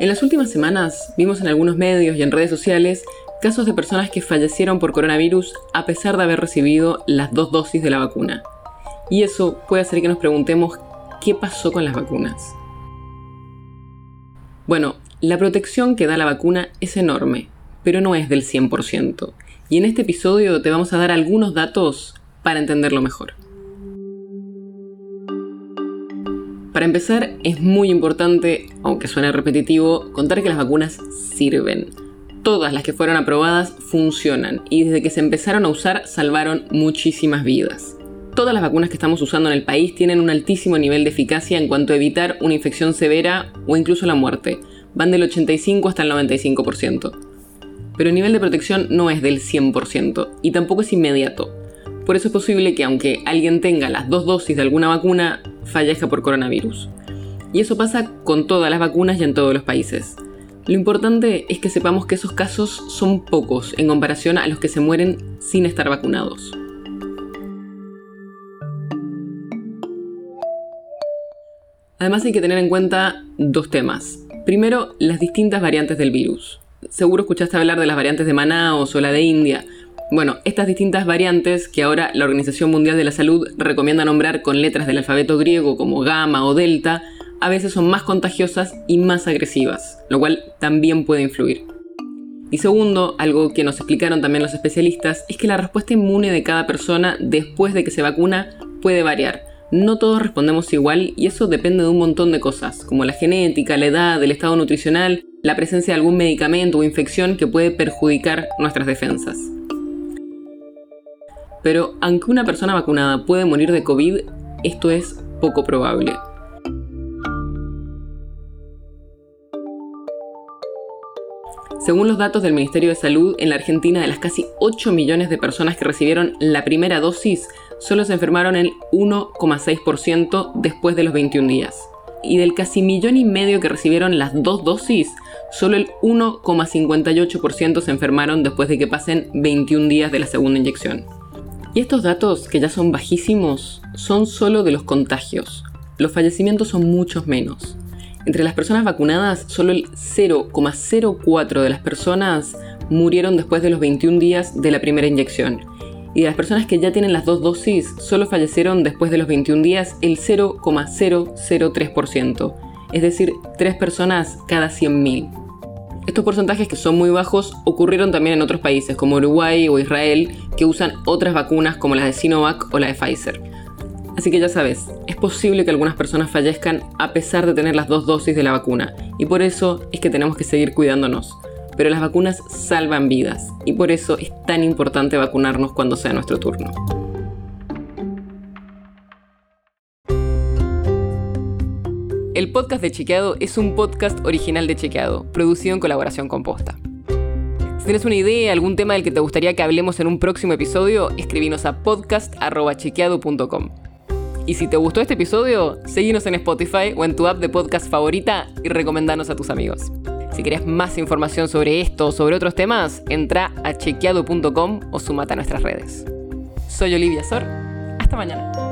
En las últimas semanas vimos en algunos medios y en redes sociales casos de personas que fallecieron por coronavirus a pesar de haber recibido las dos dosis de la vacuna. Y eso puede hacer que nos preguntemos qué pasó con las vacunas. Bueno, la protección que da la vacuna es enorme, pero no es del 100%. Y en este episodio te vamos a dar algunos datos para entenderlo mejor. Para empezar, es muy importante, aunque suene repetitivo, contar que las vacunas sirven. Todas las que fueron aprobadas funcionan y desde que se empezaron a usar salvaron muchísimas vidas. Todas las vacunas que estamos usando en el país tienen un altísimo nivel de eficacia en cuanto a evitar una infección severa o incluso la muerte. Van del 85 hasta el 95%. Pero el nivel de protección no es del 100% y tampoco es inmediato. Por eso es posible que aunque alguien tenga las dos dosis de alguna vacuna, fallezca por coronavirus. Y eso pasa con todas las vacunas y en todos los países. Lo importante es que sepamos que esos casos son pocos en comparación a los que se mueren sin estar vacunados. Además hay que tener en cuenta dos temas. Primero, las distintas variantes del virus. Seguro escuchaste hablar de las variantes de Manaus o la de India, bueno, estas distintas variantes que ahora la Organización Mundial de la Salud recomienda nombrar con letras del alfabeto griego como gamma o delta, a veces son más contagiosas y más agresivas, lo cual también puede influir. Y segundo, algo que nos explicaron también los especialistas, es que la respuesta inmune de cada persona después de que se vacuna puede variar. No todos respondemos igual y eso depende de un montón de cosas, como la genética, la edad, el estado nutricional, la presencia de algún medicamento o infección que puede perjudicar nuestras defensas. Pero aunque una persona vacunada puede morir de COVID, esto es poco probable. Según los datos del Ministerio de Salud, en la Argentina de las casi 8 millones de personas que recibieron la primera dosis, solo se enfermaron el 1,6% después de los 21 días. Y del casi millón y medio que recibieron las dos dosis, solo el 1,58% se enfermaron después de que pasen 21 días de la segunda inyección. Y estos datos, que ya son bajísimos, son solo de los contagios. Los fallecimientos son muchos menos. Entre las personas vacunadas, solo el 0,04 de las personas murieron después de los 21 días de la primera inyección. Y de las personas que ya tienen las dos dosis, solo fallecieron después de los 21 días el 0,003%, es decir, 3 personas cada 100.000. Estos porcentajes que son muy bajos ocurrieron también en otros países como Uruguay o Israel que usan otras vacunas como las de Sinovac o la de Pfizer. Así que ya sabes, es posible que algunas personas fallezcan a pesar de tener las dos dosis de la vacuna y por eso es que tenemos que seguir cuidándonos. Pero las vacunas salvan vidas y por eso es tan importante vacunarnos cuando sea nuestro turno. El podcast de Chequeado es un podcast original de Chequeado, producido en colaboración con Posta. Si tienes una idea, algún tema del que te gustaría que hablemos en un próximo episodio, escribinos a podcast.chequeado.com. Y si te gustó este episodio, seguinos en Spotify o en tu app de podcast favorita y recomendanos a tus amigos. Si querés más información sobre esto o sobre otros temas, entra a chequeado.com o sumate a nuestras redes. Soy Olivia Sor. Hasta mañana.